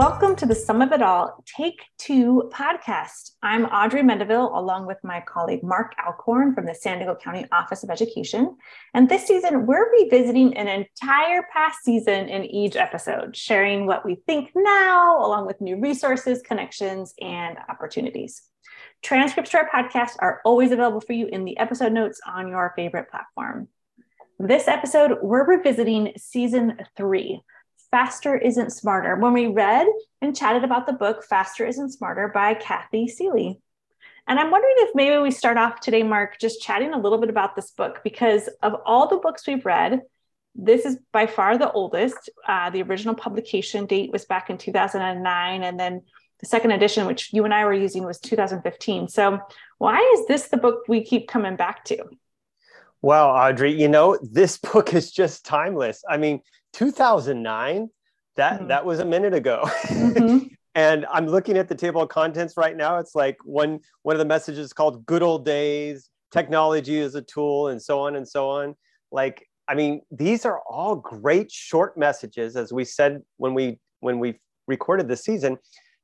Welcome to the Sum of It All Take Two podcast. I'm Audrey Mendivil, along with my colleague Mark Alcorn from the San Diego County Office of Education. And this season, we're revisiting an entire past season in each episode, sharing what we think now, along with new resources, connections, and opportunities. Transcripts to our podcast are always available for you in the episode notes on your favorite platform. This episode, we're revisiting season three Faster Isn't Smarter when we read and chatted about the book Faster Isn't Smarter by Cathy Seeley. And I'm wondering if maybe we start off today, Mark, just chatting a little bit about this book because of all the books we've read, this is by far the oldest. Uh, the original publication date was back in 2009, and then the second edition, which you and I were using, was 2015. So, why is this the book we keep coming back to? Well, Audrey, you know, this book is just timeless. I mean, 2009 that mm-hmm. that was a minute ago mm-hmm. and i'm looking at the table of contents right now it's like one one of the messages called good old days technology is a tool and so on and so on like i mean these are all great short messages as we said when we when we recorded the season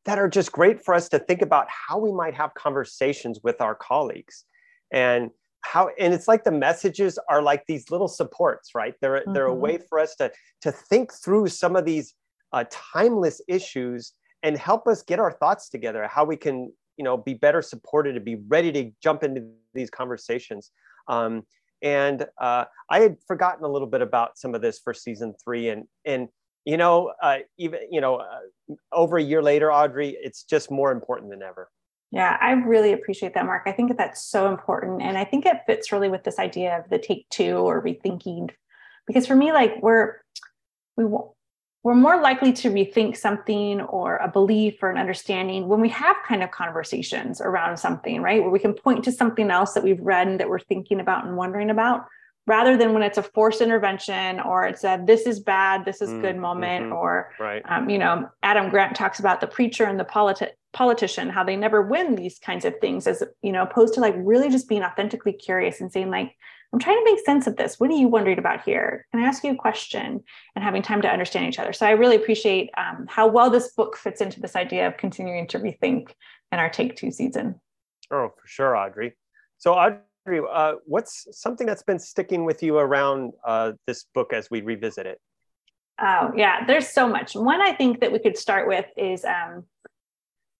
that are just great for us to think about how we might have conversations with our colleagues and how and it's like the messages are like these little supports right they're mm-hmm. they're a mm-hmm. way for us to to think through some of these uh, timeless issues and help us get our thoughts together how we can you know be better supported to be ready to jump into these conversations um, and uh, i had forgotten a little bit about some of this for season three and and you know uh, even you know uh, over a year later audrey it's just more important than ever yeah, I really appreciate that, Mark. I think that that's so important. And I think it fits really with this idea of the take two or rethinking. Because for me, like we're, we, we're more likely to rethink something or a belief or an understanding when we have kind of conversations around something, right? Where we can point to something else that we've read and that we're thinking about and wondering about rather than when it's a forced intervention or it's a this is bad this is good mm, moment mm-hmm. or right. um, you know adam grant talks about the preacher and the politi- politician how they never win these kinds of things as you know opposed to like really just being authentically curious and saying like i'm trying to make sense of this. What are you wondering about here? Can i ask you a question? and having time to understand each other. So i really appreciate um, how well this book fits into this idea of continuing to rethink in our take two season. Oh for sure audrey. So audrey uh, what's something that's been sticking with you around uh, this book as we revisit it? Oh, yeah, there's so much. One I think that we could start with is um,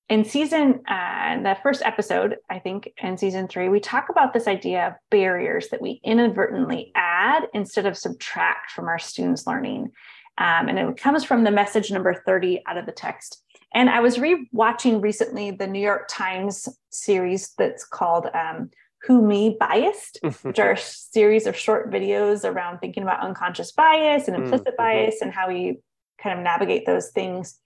in season, uh, the first episode, I think, in season three, we talk about this idea of barriers that we inadvertently add instead of subtract from our students' learning. Um, and it comes from the message number 30 out of the text. And I was re-watching recently the New York Times series that's called um, who Me Biased, which are a series of short videos around thinking about unconscious bias and implicit mm-hmm. bias and how we kind of navigate those things.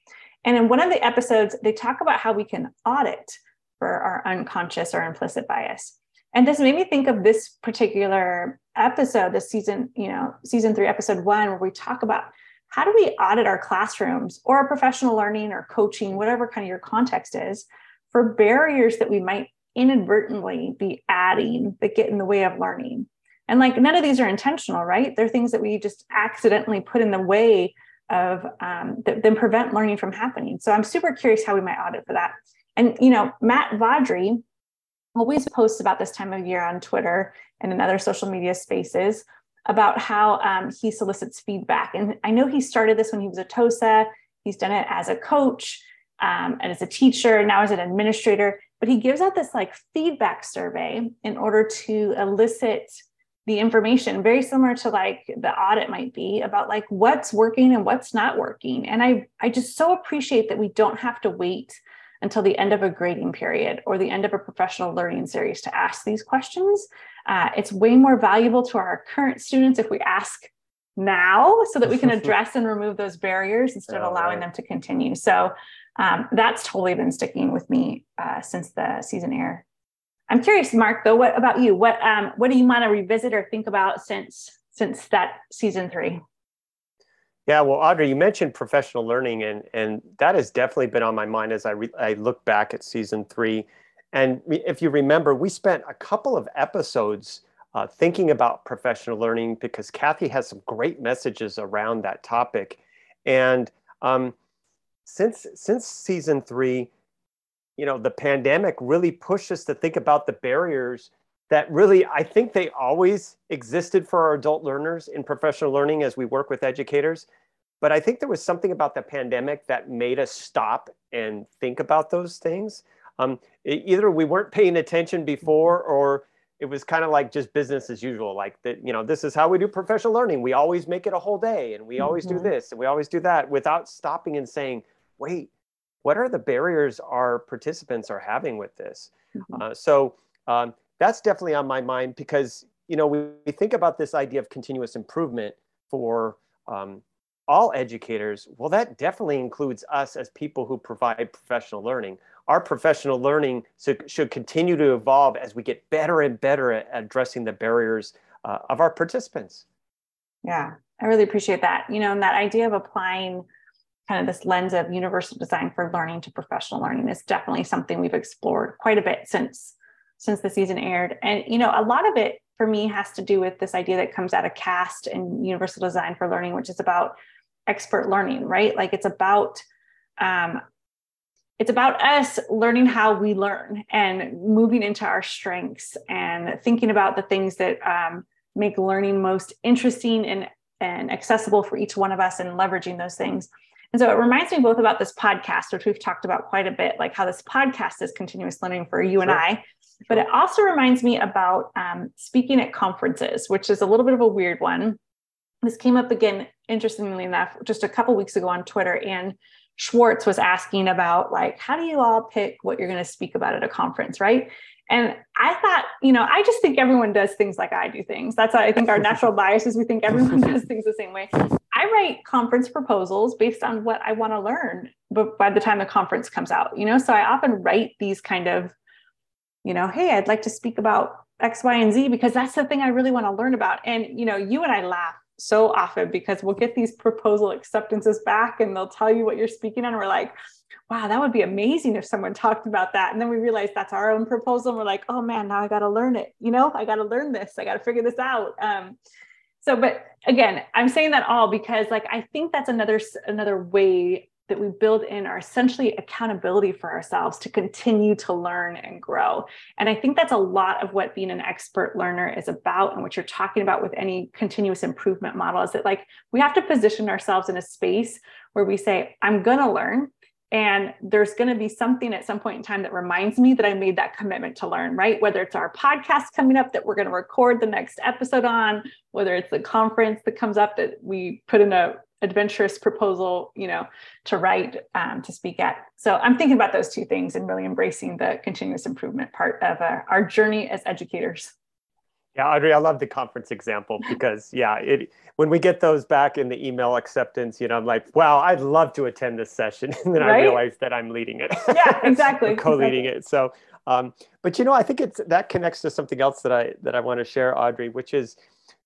And in one of the episodes, they talk about how we can audit for our unconscious or implicit bias. And this made me think of this particular episode, this season, you know, season three, episode one, where we talk about how do we audit our classrooms or our professional learning or coaching, whatever kind of your context is, for barriers that we might inadvertently be adding that get in the way of learning. And like none of these are intentional, right? They're things that we just accidentally put in the way of um, that then prevent learning from happening. So I'm super curious how we might audit for that. And you know, Matt Vaudrey always posts about this time of year on Twitter and in other social media spaces about how um, he solicits feedback. And I know he started this when he was a TOSA. He's done it as a coach um, and as a teacher, now as an administrator but he gives out this like feedback survey in order to elicit the information very similar to like the audit might be about like what's working and what's not working. And i i just so appreciate that we don't have to wait until the end of a grading period or the end of a professional learning series to ask these questions. Uh, it's way more valuable to our current students if we ask now so that we can address and remove those barriers instead of allowing them to continue. So um, that's totally been sticking with me uh, since the season air. I'm curious, Mark. Though, what about you? What um, what do you want to revisit or think about since since that season three? Yeah, well, Audrey, you mentioned professional learning, and and that has definitely been on my mind as I re- I look back at season three. And if you remember, we spent a couple of episodes uh, thinking about professional learning because Cathy has some great messages around that topic. And um, since since season three, you know, the pandemic really pushed us to think about the barriers that really I think they always existed for our adult learners in professional learning as we work with educators. But I think there was something about the pandemic that made us stop and think about those things. Um, either we weren't paying attention before or it was kind of like just business as usual like that you know this is how we do professional learning we always make it a whole day and we always mm-hmm. do this and we always do that without stopping and saying wait what are the barriers our participants are having with this mm-hmm. uh, so um, that's definitely on my mind because you know we, we think about this idea of continuous improvement for um, all educators well that definitely includes us as people who provide professional learning our professional learning should continue to evolve as we get better and better at addressing the barriers uh, of our participants. Yeah, I really appreciate that. You know, and that idea of applying kind of this lens of universal design for learning to professional learning is definitely something we've explored quite a bit since since the season aired. And you know, a lot of it for me has to do with this idea that comes out of CAST and universal design for learning, which is about expert learning, right? Like it's about um, it's about us learning how we learn and moving into our strengths and thinking about the things that um, make learning most interesting and, and accessible for each one of us and leveraging those things. And so it reminds me both about this podcast, which we've talked about quite a bit, like how this podcast is continuous learning for you sure. and I. But it also reminds me about um, speaking at conferences, which is a little bit of a weird one. This came up again, interestingly enough, just a couple weeks ago on Twitter. And Schwartz was asking about like, how do you all pick what you're going to speak about at a conference, right? And I thought, you know, I just think everyone does things like I do things. That's I think our natural bias is we think everyone does things the same way. I write conference proposals based on what I want to learn, but by the time the conference comes out, you know, so I often write these kind of, you know, hey, I'd like to speak about X, Y, and Z because that's the thing I really want to learn about. And you know, you and I laugh so often because we'll get these proposal acceptances back and they'll tell you what you're speaking on. And we're like, wow, that would be amazing if someone talked about that. And then we realize that's our own proposal. And we're like, oh man, now I got to learn it. You know, I got to learn this. I got to figure this out. Um, so, but again, I'm saying that all because like, I think that's another, another way that we build in are essentially accountability for ourselves to continue to learn and grow. And I think that's a lot of what being an expert learner is about and what you're talking about with any continuous improvement model is that like we have to position ourselves in a space where we say, I'm going to learn. And there's going to be something at some point in time that reminds me that I made that commitment to learn, right? Whether it's our podcast coming up that we're going to record the next episode on, whether it's the conference that comes up that we put in a adventurous proposal, you know, to write, um, to speak at. So I'm thinking about those two things and really embracing the continuous improvement part of uh, our journey as educators. Yeah, Audrey, I love the conference example because yeah, it when we get those back in the email acceptance, you know, I'm like, wow, I'd love to attend this session, and then right? I realize that I'm leading it. Yeah, exactly. co-leading exactly. it. So, um, but you know, I think it's that connects to something else that I that I want to share, Audrey, which is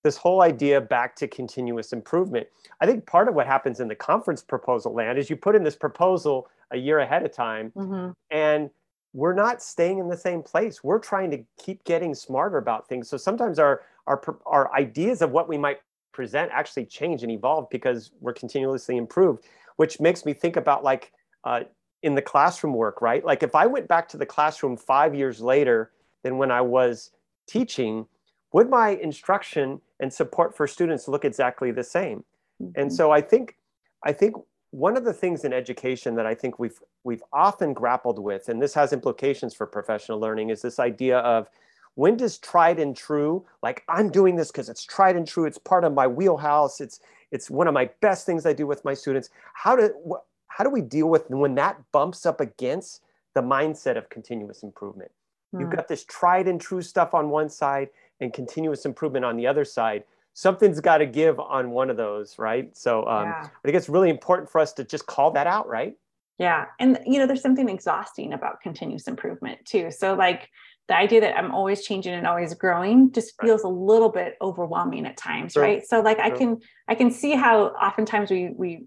this whole idea back to continuous improvement. I think part of what happens in the conference proposal land is you put in this proposal a year ahead of time mm-hmm. and we're not staying in the same place. We're trying to keep getting smarter about things. So sometimes our our our ideas of what we might present actually change and evolve because we're continuously improved, which makes me think about like uh, in the classroom work, right? Like if I went back to the classroom five years later than when I was teaching, would my instruction and support for students look exactly the same? Mm-hmm. And so I think I think one of the things in education that I think we've we've often grappled with, and this has implications for professional learning, is this idea of when does tried and true, like I'm doing this because it's tried and true, it's part of my wheelhouse, it's it's one of my best things I do with my students. How do wh- how do we deal with when that bumps up against the mindset of continuous improvement? You've hmm. got this tried and true stuff on one side, and continuous improvement on the other side something's got to give on one of those right? So um, yeah. i think it's really important for us to just call that out right? Yeah and you know there's something exhausting about continuous improvement too. So like the idea that i'm always changing and always growing just feels a little bit overwhelming at times sure. right? So like sure. i can i can see how oftentimes we we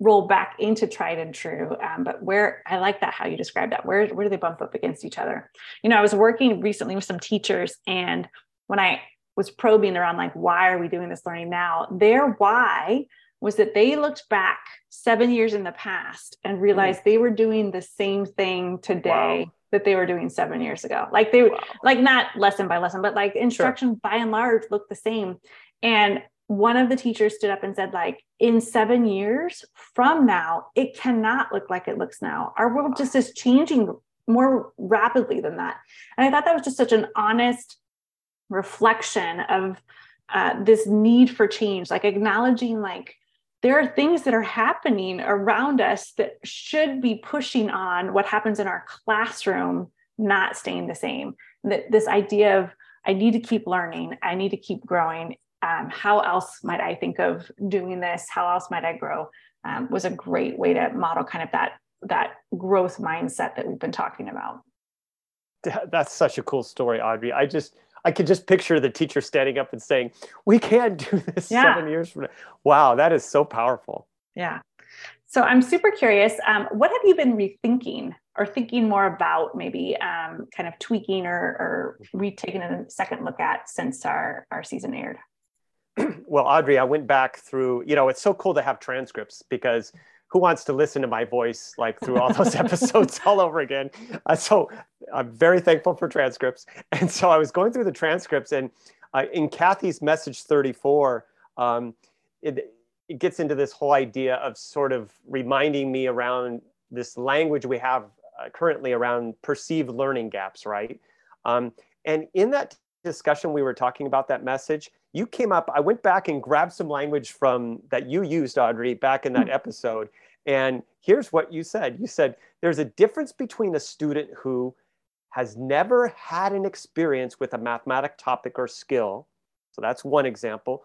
roll back into tried and true um, but where i like that how you describe that. Where where do they bump up against each other? You know i was working recently with some teachers and when I was probing around like why are we doing this learning now, their why was that they looked back seven years in the past and realized mm. they were doing the same thing today wow. that they were doing seven years ago. Like they wow. like not lesson by lesson, but like instruction sure. by and large looked the same. And one of the teachers stood up and said, like, in seven years from now, it cannot look like it looks now. Our world just is changing more rapidly than that. And I thought that was just such an honest reflection of uh, this need for change, like acknowledging, like, there are things that are happening around us that should be pushing on what happens in our classroom not staying the same. That this idea of i need to keep learning i need to keep growing um, how else might i think of doing this? How else might i grow? Um, was a great way to model kind of that that growth mindset that we've been talking about. That's such a cool story audrey. I just I could just picture the teacher standing up and saying, "We can't do this yeah. seven years from now." Wow, that is so powerful. Yeah. So I'm super curious. Um, what have you been rethinking or thinking more about, maybe um, kind of tweaking or, or retaking a second look at since our our season aired? well, Audrey, I went back through. You know, it's so cool to have transcripts because who wants to listen to my voice like through all those episodes all over again? Uh, so I'm very thankful for transcripts. And so I was going through the transcripts, and uh, in Cathy's message 34, um, it, it gets into this whole idea of sort of reminding me around this language we have uh, currently around perceived learning gaps, right? Um, and in that discussion, we were talking about that message. You came up, I went back and grabbed some language from that you used, Audrey, back in that mm-hmm. episode. And here's what you said you said, there's a difference between a student who has never had an experience with a mathematic topic or skill. So that's one example.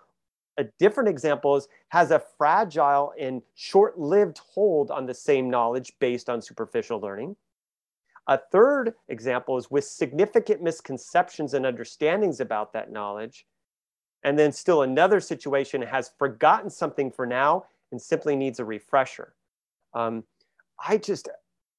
A different example is has a fragile and short lived hold on the same knowledge based on superficial learning. A third example is with significant misconceptions and understandings about that knowledge. And then still another situation has forgotten something for now and simply needs a refresher. Um, I just,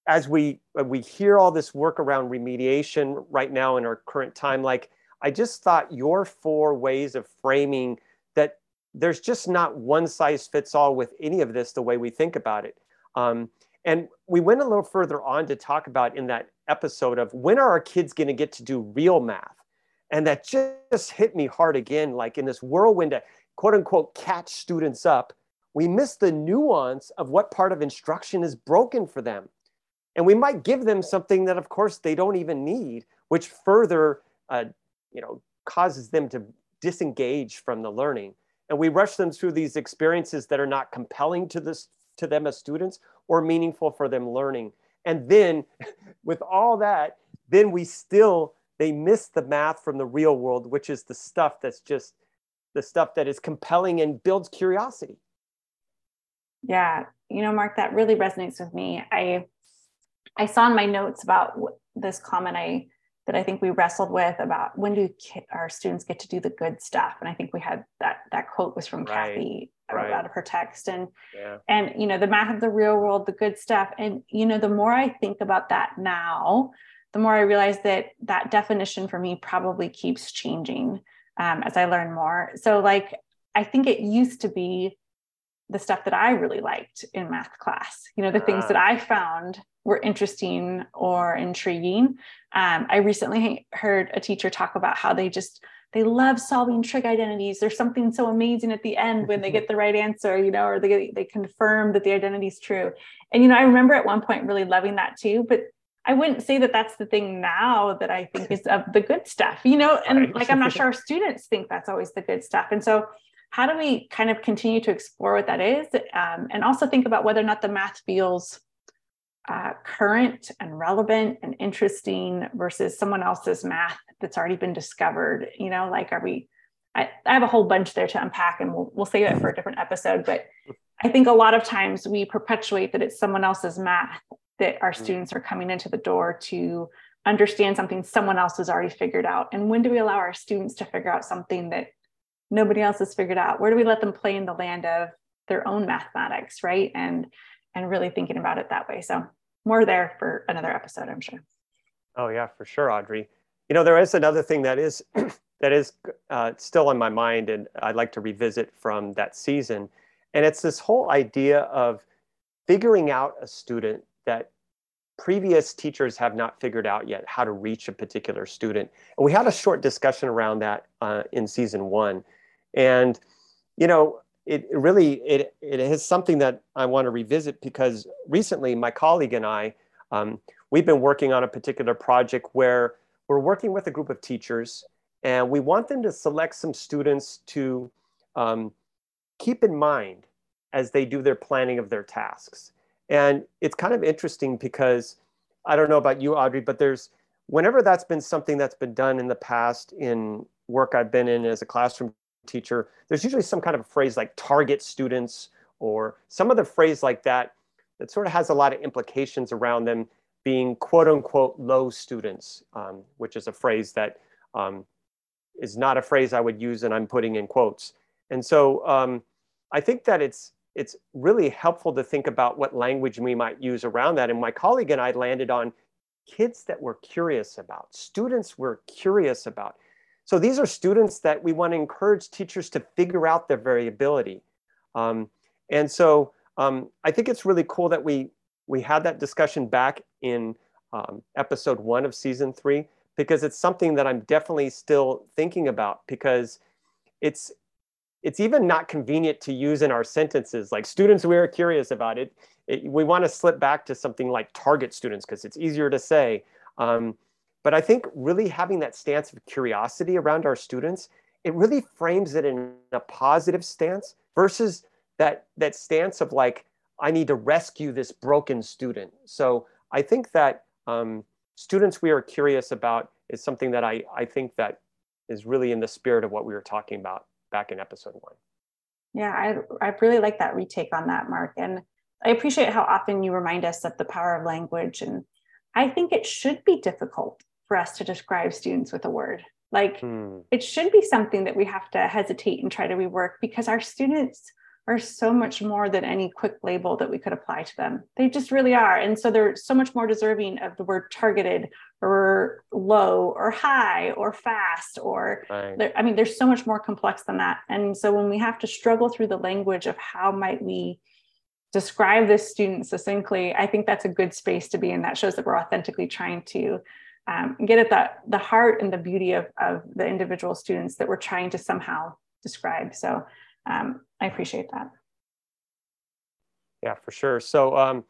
as we we hear all this work around remediation right now in our current time, like I just thought your four ways of framing that there's just not one size fits all with any of this the way we think about it. Um, and we went a little further on to talk about in that episode of when are our kids going to get to do real math? And that just hit me hard again, like in this whirlwind to quote unquote catch students up, we miss the nuance of what part of instruction is broken for them. And we might give them something that, of course, they don't even need, which further, uh, you know, causes them to disengage from the learning. And we rush them through these experiences that are not compelling to this to them as students or meaningful for them learning. And then with all that, then we still, they miss the math from the real world, which is the stuff that's just the stuff that is compelling and builds curiosity. Yeah, you know, Mark, that really resonates with me. I I saw in my notes about this comment I that I think we wrestled with about when do our students get to do the good stuff, and I think we had that that quote was from right. Cathy right. out of her text, and yeah. and you know the math of the real world, the good stuff, and you know the more I think about that now, the more I realize that that definition for me probably keeps changing um, as I learn more. So like I think it used to be the stuff that I really liked in math class, you know, the uh, things that ah. I found were interesting or intriguing. Um, I recently heard a teacher talk about how they just they love solving trig identities. There's something so amazing at the end when they get the right answer, you know, or they they confirm that the identity is true. And you know, I remember at one point really loving that too. But I wouldn't say that that's the thing now that I think is of the good stuff, you know. And right. like I'm not sure our students think that's always the good stuff. And so how do we kind of continue to explore what that is um, and also think about whether or not the math feels uh, current and relevant and interesting versus someone else's math that's already been discovered you know like are we I, I have a whole bunch there to unpack and we'll, we'll save it for a different episode but i think a lot of times we perpetuate that it's someone else's math that our mm. students are coming into the door to understand something someone else has already figured out. And when do we allow our students to figure out something that nobody else has figured out? Where do we let them play in the land of their own mathematics right? And and really thinking about it that way so more there for another episode i'm sure oh yeah for sure audrey you know there is another thing that is that is uh, still on my mind and i'd like to revisit from that season And it's this whole idea of figuring out a student that previous teachers have not figured out yet how to reach a particular student. And we had a short discussion around that uh, in season one. And, you know, it really, it, it is something that I want to revisit because recently my colleague and I, um, we've been working on a particular project where we're working with a group of teachers and we want them to select some students to um, keep in mind as they do their planning of their tasks. And it's kind of interesting because I don't know about you, Audrey, but there's whenever that's been something that's been done in the past in work I've been in as a classroom teacher, there's usually some kind of a phrase like target students or some other phrase like that that sort of has a lot of implications around them being quote unquote low students, um, which is a phrase that um, is not a phrase I would use and I'm putting in quotes. And so um, I think that it's it's really helpful to think about what language we might use around that. And my colleague and I landed on kids that we're curious about, students we're curious about. So these are students that we want to encourage teachers to figure out their variability. Um, and so um, I think it's really cool that we, we had that discussion back in um, episode one of season three, because it's something that I'm definitely still thinking about because it's, it's even not convenient to use in our sentences. Like students we are curious about it, it we want to slip back to something like target students because it's easier to say. Um, but I think really having that stance of curiosity around our students, it really frames it in a positive stance versus that, that stance of like, I need to rescue this broken student. So I think that um, students we are curious about is something that I, I think that is really in the spirit of what we were talking about back in episode one. Yeah, I, I really like that retake on that, Mark. And I appreciate how often you remind us of the power of language. And I think it should be difficult for us to describe students with a word. Like hmm. it should be something that we have to hesitate and try to rework because our students are so much more than any quick label that we could apply to them. They just really are. And so they're so much more deserving of the word targeted or low or high or fast or right. I mean, there's so much more complex than that. And so when we have to struggle through the language of how might we describe this student succinctly, I think that's a good space to be in. That shows that we're authentically trying to um, get at the, the heart and the beauty of, of the individual students that we're trying to somehow describe. So um, I appreciate that. Yeah, for sure. So, um,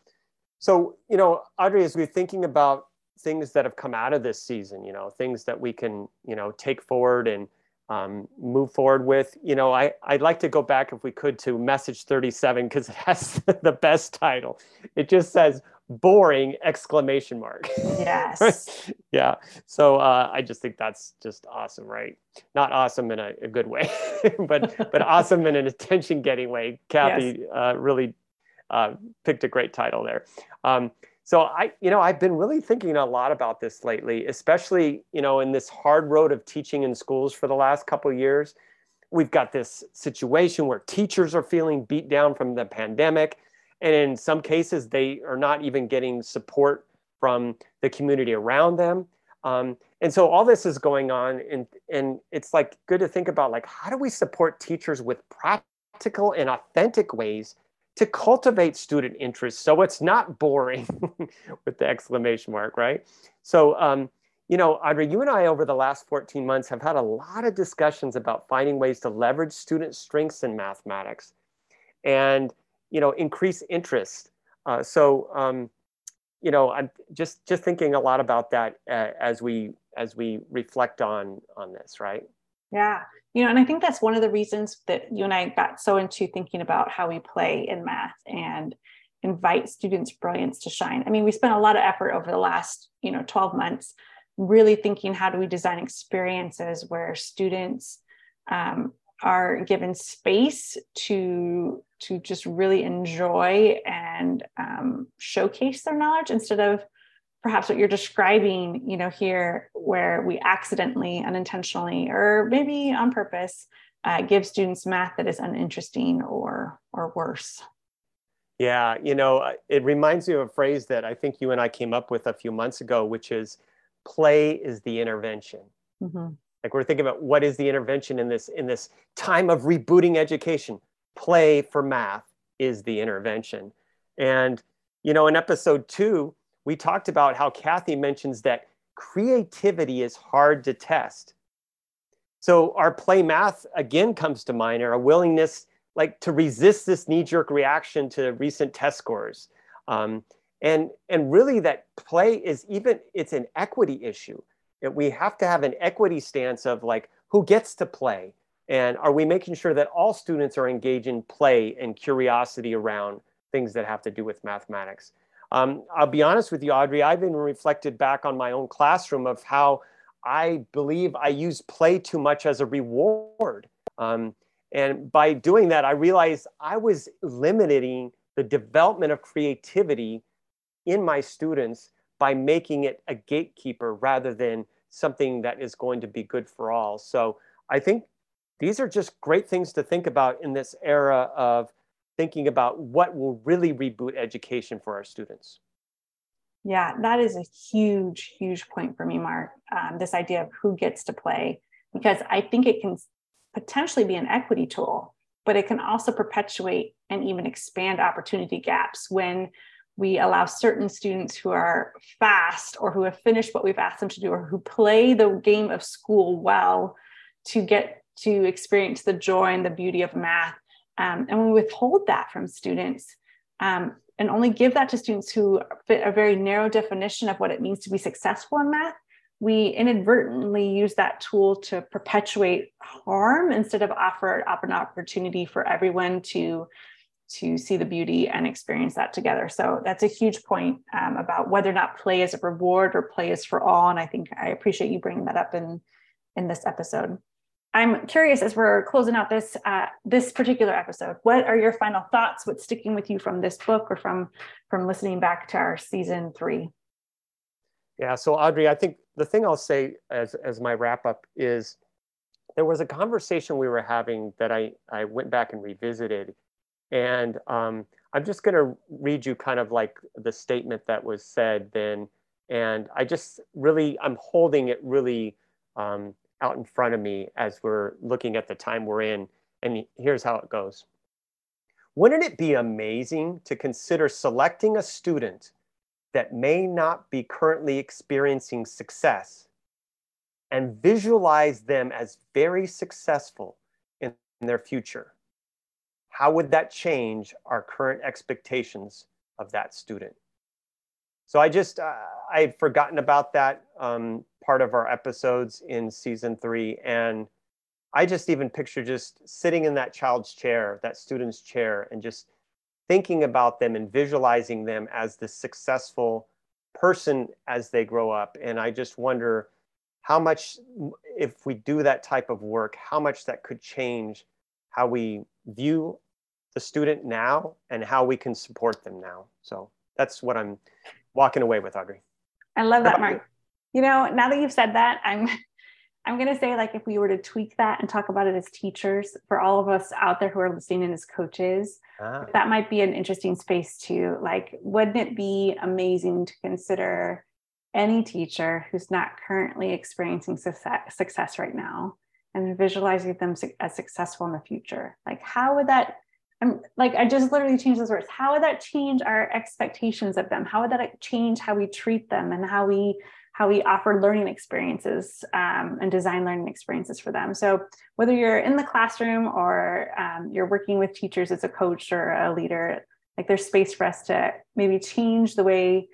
so you know, Audrey, as we're thinking about things that have come out of this season, you know, things that we can, you know, take forward and um, move forward with, you know, I, I'd like to go back if we could to message 37 because it has the best title. It just says boring exclamation mark. Yes. yeah. So uh, I just think that's just awesome, right? Not awesome in a, a good way, but but awesome in an attention getting way. Cathy yes. uh, really uh, picked a great title there. Um, so I, you know, I've been really thinking a lot about this lately, especially, you know, in this hard road of teaching in schools for the last couple of years. We've got this situation where teachers are feeling beat down from the pandemic and in some cases, they are not even getting support from the community around them. Um, and so all this is going on and, and it's like good to think about like, how do we support teachers with practical and authentic ways to cultivate student interest so it's not boring with the exclamation mark, right? So, um, you know, Audrey, you and I over the last 14 months have had a lot of discussions about finding ways to leverage student strengths in mathematics. And you know, increase interest. Uh, so, um, you know, I'm just just thinking a lot about that uh, as we as we reflect on on this, right? Yeah, you know, and I think that's one of the reasons that you and I got so into thinking about how we play in math and invite students' brilliance to shine. I mean, we spent a lot of effort over the last, you know, 12 months really thinking how do we design experiences where students um, are given space to to just really enjoy and um, showcase their knowledge instead of perhaps what you're describing you know here where we accidentally unintentionally or maybe on purpose uh, give students math that is uninteresting or or worse. Yeah you know it reminds me of a phrase that i think you and i came up with a few months ago which is play is the intervention. Mm-hmm like we're thinking about what is the intervention in this in this time of rebooting education play for math is the intervention. And, you know, in episode two, we talked about how Cathy mentions that creativity is hard to test. So our play math again comes to mind, or a willingness like to resist this knee-jerk reaction to recent test scores. Um, and, and really that play is even, it's an equity issue. We have to have an equity stance of like, who gets to play? And are we making sure that all students are engaged in play and curiosity around things that have to do with mathematics? Um, I'll be honest with you, Audrey, I've been reflected back on my own classroom of how I believe I use play too much as a reward. Um, and by doing that, I realized I was limiting the development of creativity in my students by making it a gatekeeper rather than something that is going to be good for all. So I think these are just great things to think about in this era of thinking about what will really reboot education for our students. Yeah, that is a huge, huge point for me, Mark. Um, this idea of who gets to play, because I think it can potentially be an equity tool, but it can also perpetuate and even expand opportunity gaps when we allow certain students who are fast or who have finished what we've asked them to do or who play the game of school well to get to experience the joy and the beauty of math. Um, and we withhold that from students um, and only give that to students who fit a very narrow definition of what it means to be successful in math, we inadvertently use that tool to perpetuate harm instead of offer an opportunity for everyone to to see the beauty and experience that together. So that's a huge point um, about whether or not play is a reward or play is for all. And I think I appreciate you bringing that up in in this episode. I'm curious as we're closing out this uh, this particular episode. What are your final thoughts? What's sticking with you from this book or from from listening back to our season three? Yeah. So Audrey, I think the thing I'll say as as my wrap up is there was a conversation we were having that I I went back and revisited, and um, I'm just going to read you kind of like the statement that was said then, and I just really I'm holding it really. Um, out in front of me as we're looking at the time we're in. And here's how it goes. Wouldn't it be amazing to consider selecting a student that may not be currently experiencing success and visualize them as very successful in, in their future? How would that change our current expectations of that student? So I just, uh, I had forgotten about that. Um, part of our episodes in season three. And I just even picture just sitting in that child's chair, that student's chair, and just thinking about them and visualizing them as the successful person as they grow up. And I just wonder how much, if we do that type of work, how much that could change how we view the student now and how we can support them now. So that's what I'm walking away with, Audrey. I love that, Mark you know, now that you've said that, I'm I'm going to say like if we were to tweak that and talk about it as teachers for all of us out there who are listening and as coaches, ah. that might be an interesting space to like wouldn't it be amazing to consider any teacher who's not currently experiencing success, success right now and visualizing them as successful in the future? Like how would that I'm like I just literally changed those words. How would that change our expectations of them? How would that change how we treat them and how we how we offer learning experiences um, and design learning experiences for them. So whether you're in the classroom or um, you're working with teachers as a coach or a leader, like there's space for us to maybe change the way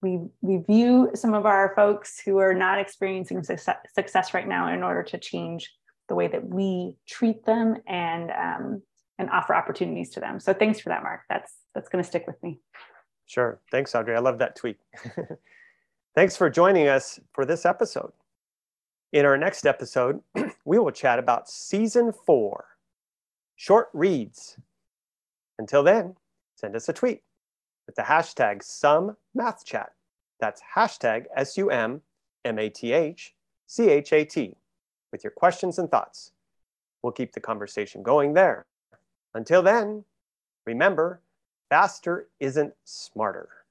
we, we view some of our folks who are not experiencing success, success right now in order to change the way that we treat them and um, and offer opportunities to them. So thanks for that, Mark. That's that's going to stick with me. Sure. Thanks, Audrey. I love that tweet. Thanks for joining us for this episode. In our next episode, we will chat about season four short reads. Until then, send us a tweet with the hashtag SumMathChat. That's hashtag S U M M A T H C H A T with your questions and thoughts. We'll keep the conversation going there. Until then, remember, faster isn't smarter.